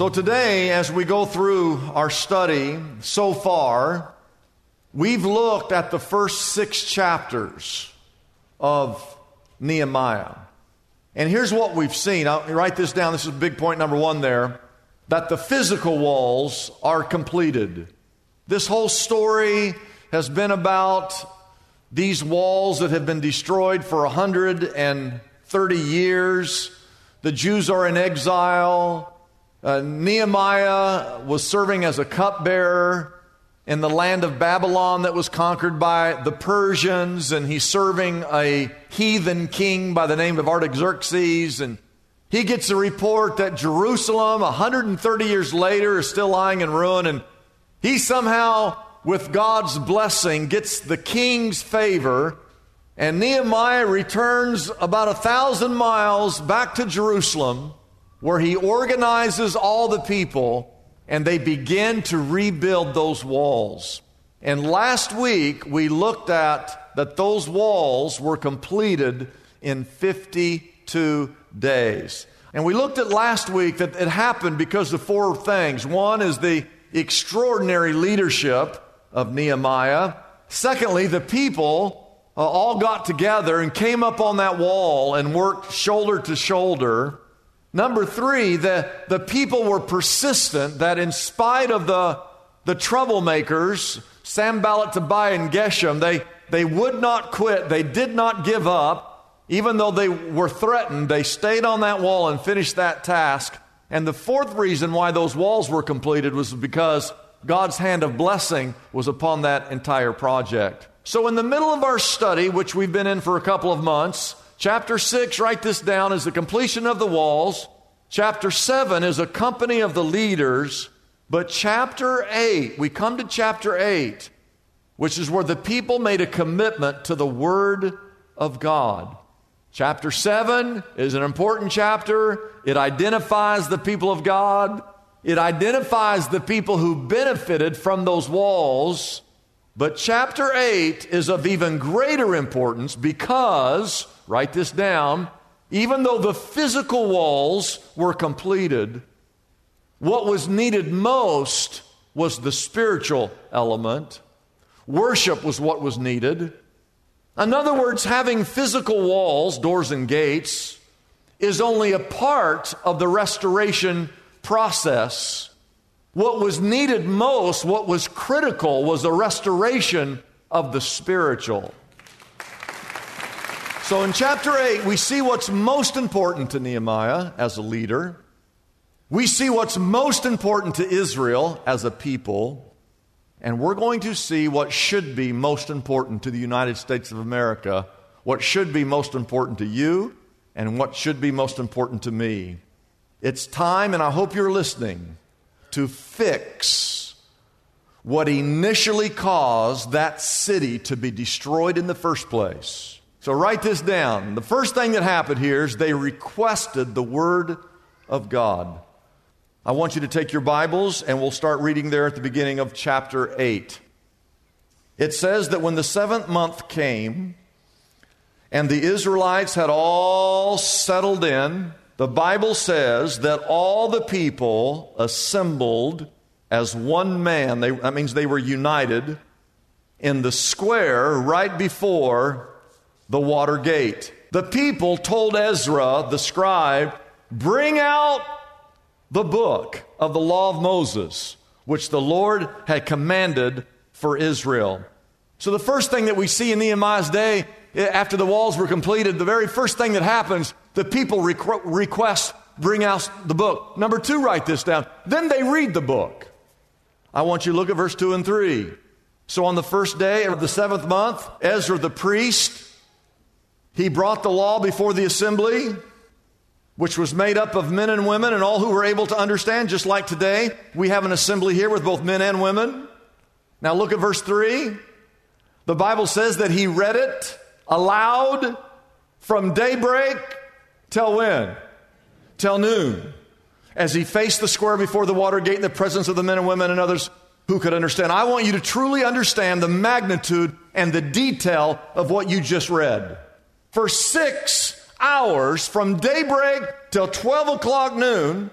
So, today, as we go through our study so far, we've looked at the first six chapters of Nehemiah. And here's what we've seen. I'll write this down. This is big point number one there that the physical walls are completed. This whole story has been about these walls that have been destroyed for 130 years. The Jews are in exile. Uh, Nehemiah was serving as a cupbearer in the land of Babylon that was conquered by the Persians, and he's serving a heathen king by the name of Artaxerxes. And he gets a report that Jerusalem, 130 years later, is still lying in ruin, and he somehow, with God's blessing, gets the king's favor. And Nehemiah returns about a thousand miles back to Jerusalem where he organizes all the people and they begin to rebuild those walls. And last week we looked at that those walls were completed in 52 days. And we looked at last week that it happened because of four things. One is the extraordinary leadership of Nehemiah. Secondly, the people uh, all got together and came up on that wall and worked shoulder to shoulder. Number three, the, the people were persistent that in spite of the, the troublemakers, Sanballat, Tobiah, and Geshem, they, they would not quit. They did not give up. Even though they were threatened, they stayed on that wall and finished that task. And the fourth reason why those walls were completed was because God's hand of blessing was upon that entire project. So, in the middle of our study, which we've been in for a couple of months, Chapter 6, write this down, is the completion of the walls. Chapter 7 is a company of the leaders. But chapter 8, we come to chapter 8, which is where the people made a commitment to the Word of God. Chapter 7 is an important chapter. It identifies the people of God, it identifies the people who benefited from those walls. But chapter 8 is of even greater importance because Write this down. Even though the physical walls were completed, what was needed most was the spiritual element. Worship was what was needed. In other words, having physical walls, doors, and gates is only a part of the restoration process. What was needed most, what was critical, was the restoration of the spiritual. So in chapter 8, we see what's most important to Nehemiah as a leader. We see what's most important to Israel as a people. And we're going to see what should be most important to the United States of America, what should be most important to you, and what should be most important to me. It's time, and I hope you're listening, to fix what initially caused that city to be destroyed in the first place. So write this down. The first thing that happened here is they requested the Word of God. I want you to take your Bibles and we'll start reading there at the beginning of chapter 8. It says that when the seventh month came and the Israelites had all settled in, the Bible says that all the people assembled as one man. They, that means they were united in the square right before the water gate. The people told Ezra, the scribe, bring out the book of the law of Moses, which the Lord had commanded for Israel. So, the first thing that we see in Nehemiah's day, eh, after the walls were completed, the very first thing that happens, the people requ- request, bring out the book. Number two, write this down. Then they read the book. I want you to look at verse 2 and 3. So, on the first day of the seventh month, Ezra the priest, he brought the law before the assembly which was made up of men and women and all who were able to understand, just like today. We have an assembly here with both men and women. Now look at verse 3. The Bible says that he read it aloud from daybreak till when? Till noon. As he faced the square before the water gate in the presence of the men and women and others who could understand. I want you to truly understand the magnitude and the detail of what you just read. For six hours from daybreak till 12 o'clock noon,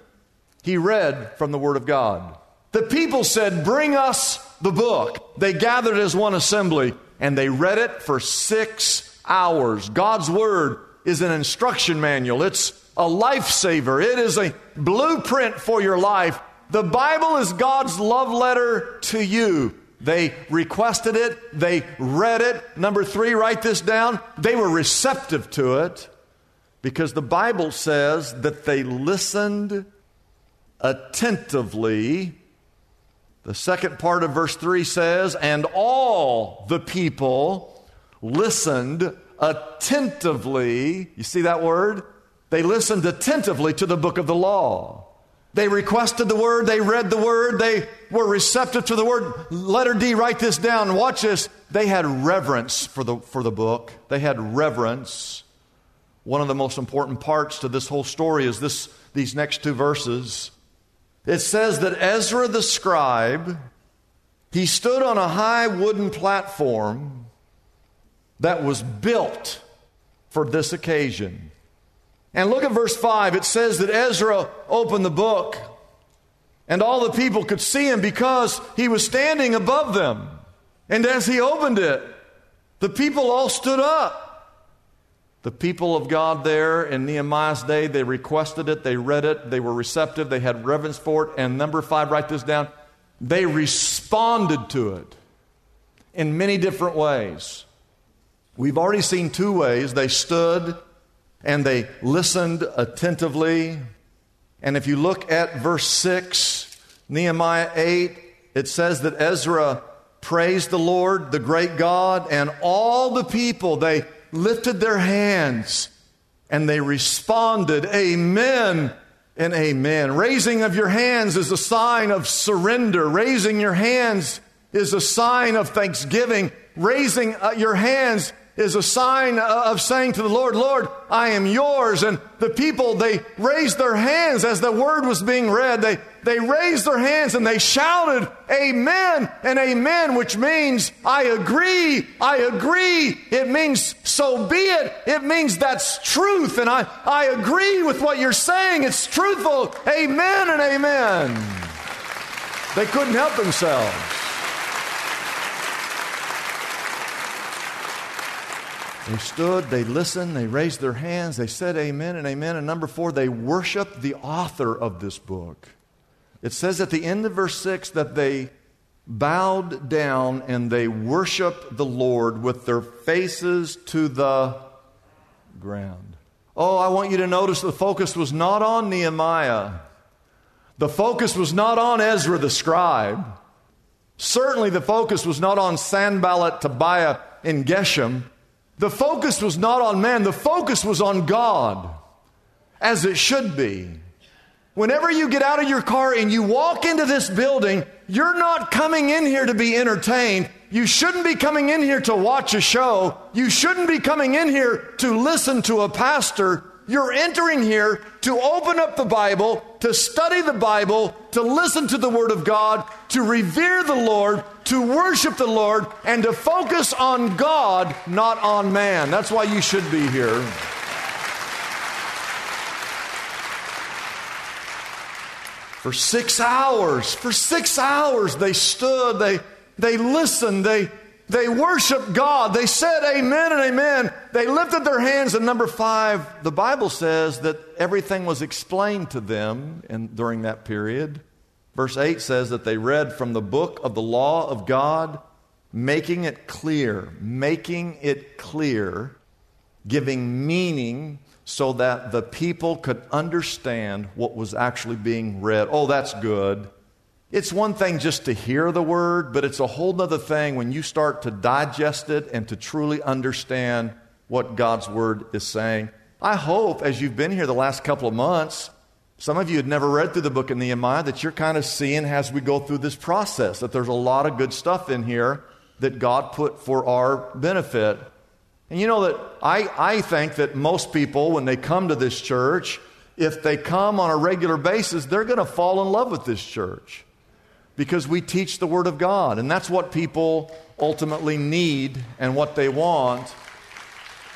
he read from the Word of God. The people said, Bring us the book. They gathered as one assembly and they read it for six hours. God's Word is an instruction manual, it's a lifesaver, it is a blueprint for your life. The Bible is God's love letter to you. They requested it, they read it. Number three, write this down. They were receptive to it. Because the Bible says that they listened attentively. The second part of verse 3 says, and all the people listened attentively. You see that word? They listened attentively to the book of the law. They requested the word, they read the word, they were receptive to the word. Letter D, write this down. Watch this. They had reverence for the, for the book. They had reverence. One of the most important parts to this whole story is this, these next two verses. It says that Ezra the scribe, he stood on a high wooden platform that was built for this occasion. And look at verse 5. It says that Ezra opened the book, and all the people could see him because he was standing above them. And as he opened it, the people all stood up. The people of God there in Nehemiah's day, they requested it, they read it, they were receptive, they had reverence for it. And number five, write this down, they responded to it in many different ways. We've already seen two ways. They stood and they listened attentively. And if you look at verse 6, Nehemiah 8, it says that Ezra praised the Lord, the great God, and all the people, they lifted their hands and they responded, Amen and Amen. Raising of your hands is a sign of surrender. Raising your hands is a sign of thanksgiving. Raising uh, your hands is a sign of saying to the Lord, Lord, I am yours. And the people, they raised their hands as the word was being read. They, they raised their hands and they shouted, Amen and Amen, which means, I agree, I agree. It means, so be it. It means that's truth. And I, I agree with what you're saying. It's truthful. Amen and Amen. They couldn't help themselves. They stood, they listened, they raised their hands, they said amen and amen. And number four, they worshiped the author of this book. It says at the end of verse 6 that they bowed down and they worshiped the Lord with their faces to the ground. Oh, I want you to notice the focus was not on Nehemiah. The focus was not on Ezra the scribe. Certainly the focus was not on Sanballat, Tobiah, and Geshem. The focus was not on man, the focus was on God, as it should be. Whenever you get out of your car and you walk into this building, you're not coming in here to be entertained. You shouldn't be coming in here to watch a show. You shouldn't be coming in here to listen to a pastor. You're entering here to open up the Bible, to study the Bible, to listen to the Word of God, to revere the Lord, to worship the Lord, and to focus on God, not on man. That's why you should be here. For six hours, for six hours they stood, they, they listened, they, they worshiped God. They said amen and amen. They lifted their hands. And number five, the Bible says that everything was explained to them in, during that period. Verse 8 says that they read from the book of the law of God, making it clear, making it clear, giving meaning so that the people could understand what was actually being read. Oh, that's good. It's one thing just to hear the word, but it's a whole other thing when you start to digest it and to truly understand what God's word is saying. I hope as you've been here the last couple of months, some of you had never read through the book of Nehemiah, that you're kind of seeing as we go through this process that there's a lot of good stuff in here that God put for our benefit. And you know that I, I think that most people, when they come to this church, if they come on a regular basis, they're going to fall in love with this church because we teach the Word of God. And that's what people ultimately need and what they want.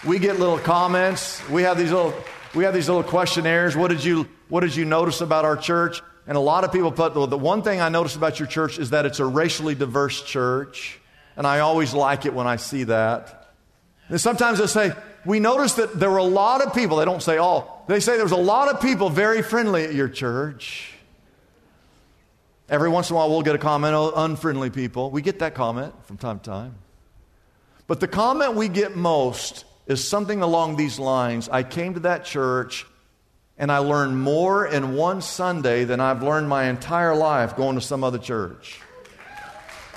We get little comments. We have these little, we have these little questionnaires. What did you, what did you notice about our church? And a lot of people put, well, the one thing I notice about your church is that it's a racially diverse church. And I always like it when I see that. And sometimes they say, we noticed that there were a lot of people, they don't say all, they say there was a lot of people very friendly at your church. Every once in a while, we'll get a comment, oh, unfriendly people. We get that comment from time to time. But the comment we get most is something along these lines I came to that church and I learned more in one Sunday than I've learned my entire life going to some other church.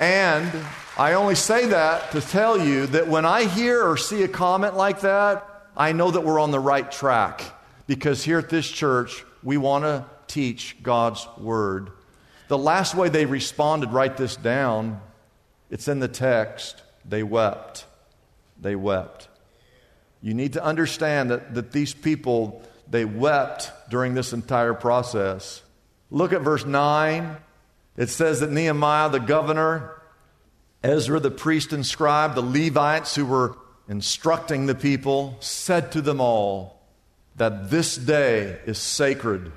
And I only say that to tell you that when I hear or see a comment like that, I know that we're on the right track. Because here at this church, we want to teach God's Word. The last way they responded, write this down. It's in the text. They wept. They wept. You need to understand that, that these people, they wept during this entire process. Look at verse 9. It says that Nehemiah, the governor, Ezra, the priest and scribe, the Levites who were instructing the people, said to them all that this day is sacred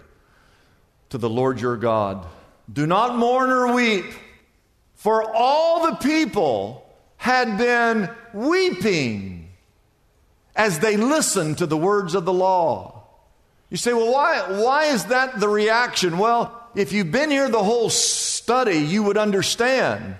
to the Lord your God. Do not mourn or weep, for all the people had been weeping as they listened to the words of the law. You say, well, why, why is that the reaction? Well, if you've been here the whole study, you would understand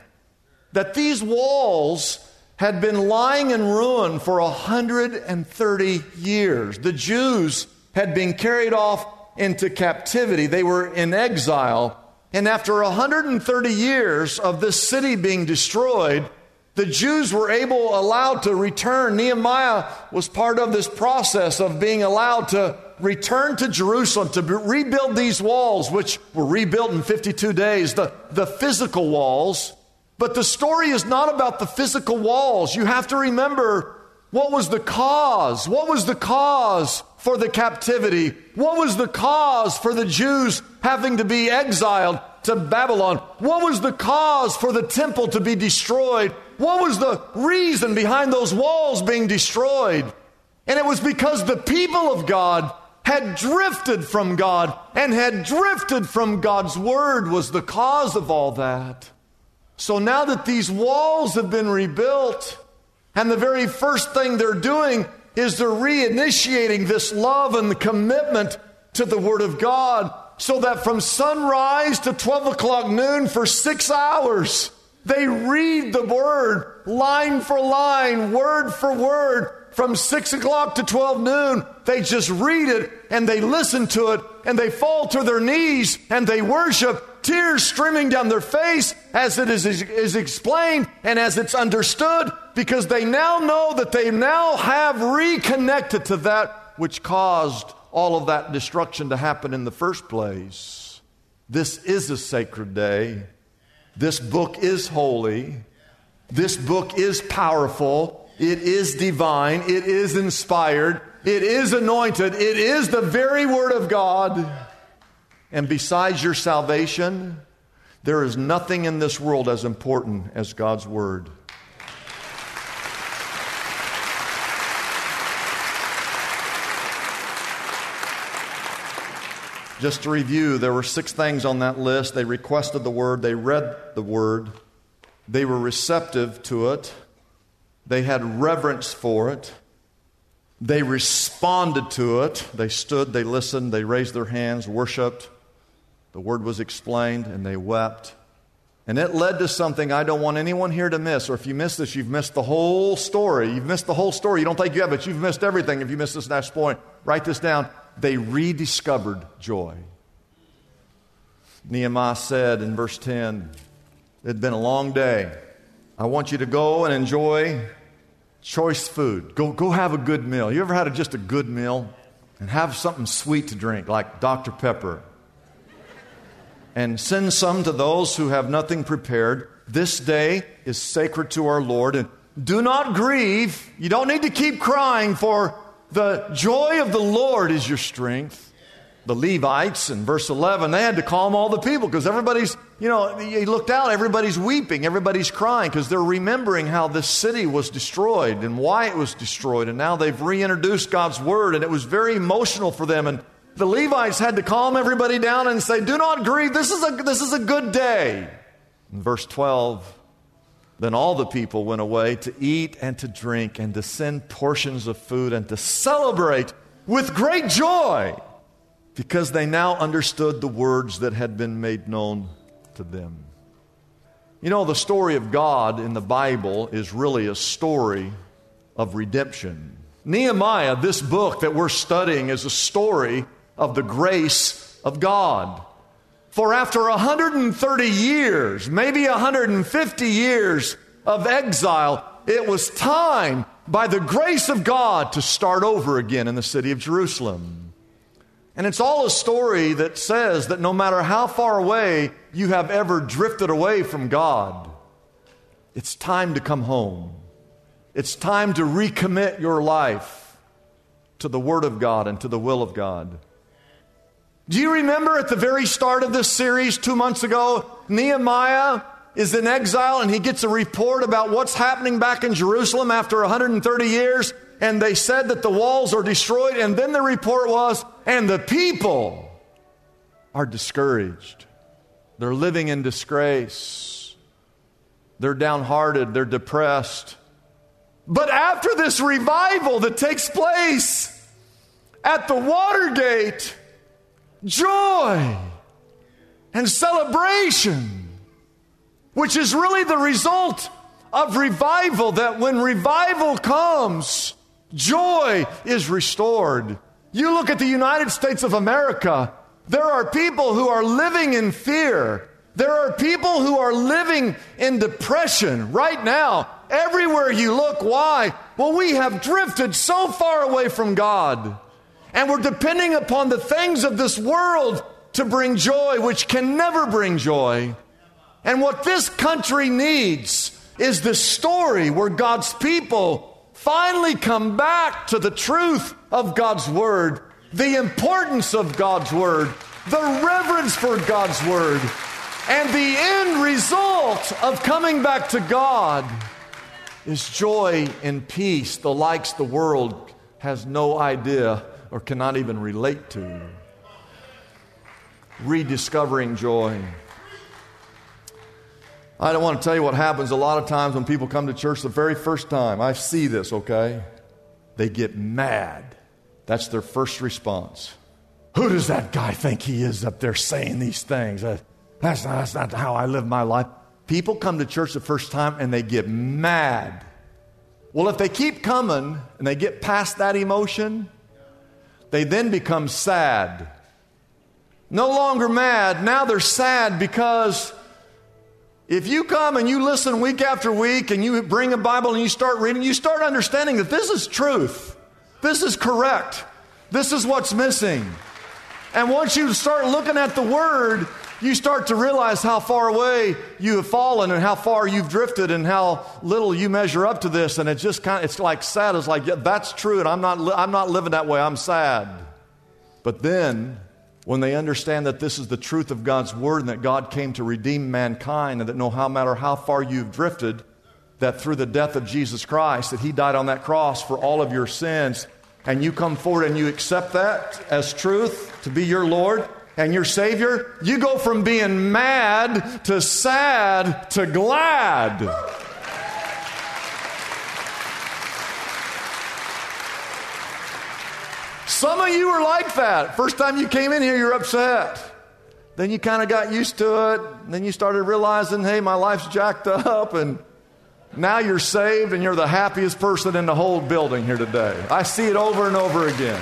that these walls had been lying in ruin for 130 years. The Jews had been carried off into captivity, they were in exile. And after 130 years of this city being destroyed, the Jews were able, allowed to return. Nehemiah was part of this process of being allowed to return to Jerusalem to rebuild these walls, which were rebuilt in 52 days, the, the physical walls. But the story is not about the physical walls. You have to remember what was the cause? What was the cause for the captivity? What was the cause for the Jews having to be exiled to Babylon? What was the cause for the temple to be destroyed? What was the reason behind those walls being destroyed? And it was because the people of God had drifted from God and had drifted from God's word was the cause of all that. So now that these walls have been rebuilt, and the very first thing they're doing is they're reinitiating this love and commitment to the Word of God so that from sunrise to 12 o'clock noon for six hours, they read the Word line for line, word for word. From 6 o'clock to 12 noon, they just read it and they listen to it and they fall to their knees and they worship, tears streaming down their face as it is, is explained and as it's understood because they now know that they now have reconnected to that which caused all of that destruction to happen in the first place. This is a sacred day. This book is holy. This book is powerful. It is divine. It is inspired. It is anointed. It is the very Word of God. And besides your salvation, there is nothing in this world as important as God's Word. Just to review, there were six things on that list. They requested the word, they read the word, they were receptive to it, they had reverence for it, they responded to it. They stood, they listened, they raised their hands, worshiped. The word was explained, and they wept. And it led to something I don't want anyone here to miss. Or if you miss this, you've missed the whole story. You've missed the whole story. You don't think you have, but you've missed everything if you miss this next point. Write this down. They rediscovered joy. Nehemiah said in verse 10, It had been a long day. I want you to go and enjoy choice food. Go, go have a good meal. You ever had a, just a good meal? And have something sweet to drink, like Dr. Pepper and send some to those who have nothing prepared. This day is sacred to our Lord. And do not grieve. You don't need to keep crying, for the joy of the Lord is your strength. The Levites in verse 11, they had to calm all the people because everybody's, you know, he looked out, everybody's weeping, everybody's crying because they're remembering how this city was destroyed and why it was destroyed. And now they've reintroduced God's word, and it was very emotional for them. And the Levites had to calm everybody down and say, Do not grieve. This is a, this is a good day. In verse 12, then all the people went away to eat and to drink and to send portions of food and to celebrate with great joy because they now understood the words that had been made known to them. You know, the story of God in the Bible is really a story of redemption. Nehemiah, this book that we're studying, is a story of the grace of God. For after 130 years, maybe 150 years of exile, it was time by the grace of God to start over again in the city of Jerusalem. And it's all a story that says that no matter how far away you have ever drifted away from God, it's time to come home. It's time to recommit your life to the Word of God and to the will of God. Do you remember at the very start of this series two months ago, Nehemiah is in exile and he gets a report about what's happening back in Jerusalem after 130 years? And they said that the walls are destroyed. And then the report was, and the people are discouraged. They're living in disgrace. They're downhearted. They're depressed. But after this revival that takes place at the Watergate, joy and celebration, which is really the result of revival. That when revival comes, joy is restored. You look at the United States of America, there are people who are living in fear. There are people who are living in depression right now. Everywhere you look, why? Well, we have drifted so far away from God. And we're depending upon the things of this world to bring joy, which can never bring joy. And what this country needs is the story where God's people finally come back to the truth of God's Word, the importance of God's Word, the reverence for God's Word, and the end result of coming back to God is joy and peace, the likes the world has no idea or cannot even relate to. Rediscovering joy. I don't want to tell you what happens a lot of times when people come to church the very first time. I see this, okay? They get mad. That's their first response. Who does that guy think he is up there saying these things? That's not, that's not how I live my life. People come to church the first time and they get mad. Well, if they keep coming and they get past that emotion, they then become sad. No longer mad, now they're sad because if you come and you listen week after week and you bring a Bible and you start reading, you start understanding that this is truth. This is correct. This is what's missing. And once you start looking at the Word, you start to realize how far away you have fallen and how far you've drifted and how little you measure up to this. And it's just kind of, it's like sad. It's like, yeah, that's true. And I'm not, li- I'm not living that way. I'm sad. But then, when they understand that this is the truth of God's word and that God came to redeem mankind and that no matter how far you've drifted, that through the death of Jesus Christ, that He died on that cross for all of your sins, and you come forward and you accept that as truth to be your Lord, and your Savior, you go from being mad to sad to glad. Some of you are like that. First time you came in here, you're upset. Then you kind of got used to it. Then you started realizing, hey, my life's jacked up, and now you're saved and you're the happiest person in the whole building here today. I see it over and over again.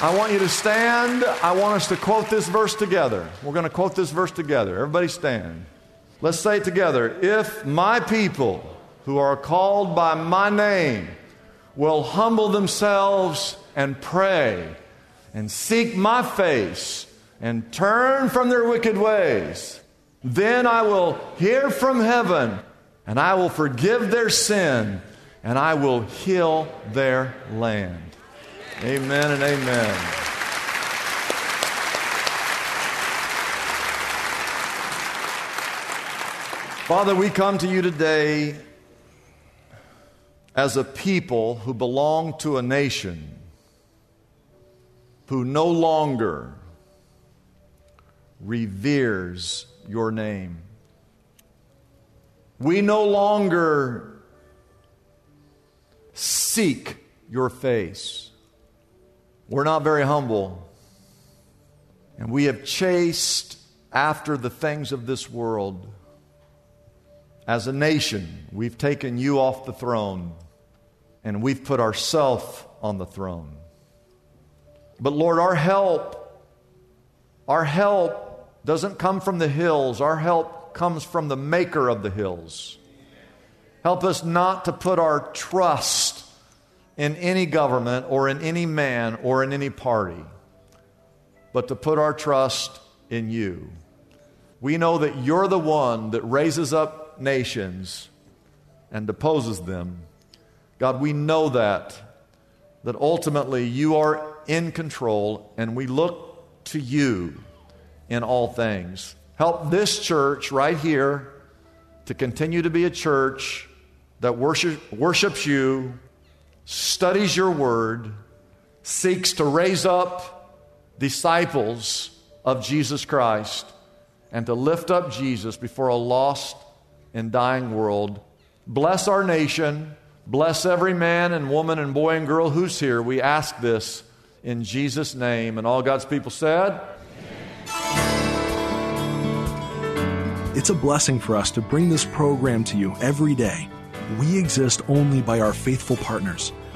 I want you to stand. I want us to quote this verse together. We're going to quote this verse together. Everybody stand. Let's say it together. If my people who are called by my name will humble themselves and pray and seek my face and turn from their wicked ways, then I will hear from heaven and I will forgive their sin and I will heal their land. Amen and amen. Father, we come to you today as a people who belong to a nation who no longer reveres your name. We no longer seek your face. We're not very humble. And we have chased after the things of this world. As a nation, we've taken you off the throne and we've put ourselves on the throne. But Lord, our help, our help doesn't come from the hills. Our help comes from the maker of the hills. Help us not to put our trust in any government or in any man or in any party, but to put our trust in you. We know that you're the one that raises up nations and deposes them. God, we know that, that ultimately you are in control, and we look to you in all things. Help this church right here to continue to be a church that worship, worships you, studies your word, seeks to raise up disciples of Jesus Christ, and to lift up Jesus before a lost and dying world. Bless our nation. Bless every man and woman and boy and girl who's here. We ask this in Jesus' name. And all God's people said, It's a blessing for us to bring this program to you every day. We exist only by our faithful partners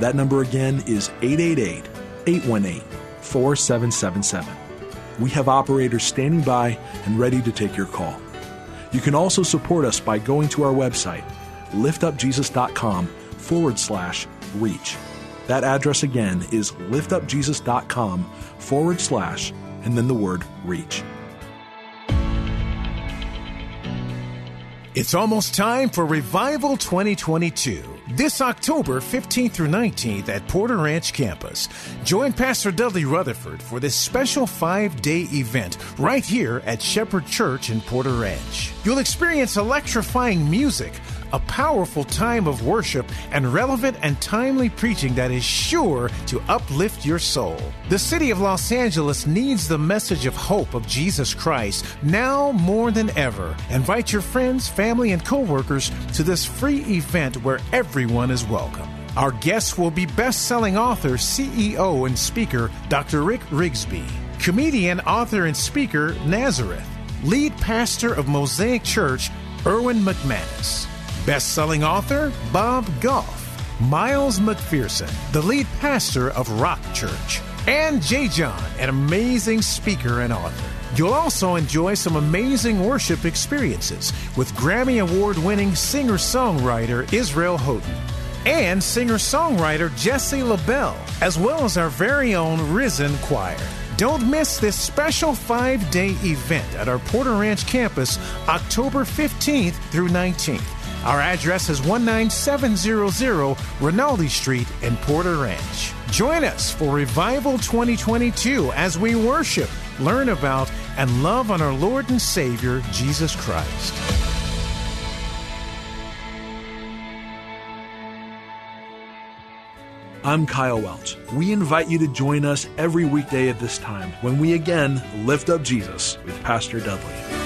That number again is 888 818 4777. We have operators standing by and ready to take your call. You can also support us by going to our website, liftupjesus.com forward slash reach. That address again is liftupjesus.com forward slash and then the word reach. It's almost time for Revival 2022. This October 15th through 19th at Porter Ranch campus. Join Pastor Dudley Rutherford for this special five day event right here at Shepherd Church in Porter Ranch. You'll experience electrifying music a powerful time of worship and relevant and timely preaching that is sure to uplift your soul. The city of Los Angeles needs the message of hope of Jesus Christ now more than ever. Invite your friends, family, and coworkers to this free event where everyone is welcome. Our guests will be best-selling author, CEO, and speaker Dr. Rick Rigsby, comedian, author, and speaker Nazareth, lead pastor of Mosaic Church Erwin McManus, Best selling author Bob Goff, Miles McPherson, the lead pastor of Rock Church, and J.John, an amazing speaker and author. You'll also enjoy some amazing worship experiences with Grammy Award winning singer songwriter Israel Houghton and singer songwriter Jesse LaBelle, as well as our very own Risen Choir. Don't miss this special five day event at our Porter Ranch campus October 15th through 19th. Our address is 19700 Rinaldi Street in Porter Ranch. Join us for Revival 2022 as we worship, learn about, and love on our Lord and Savior, Jesus Christ. I'm Kyle Welch. We invite you to join us every weekday at this time when we again lift up Jesus with Pastor Dudley.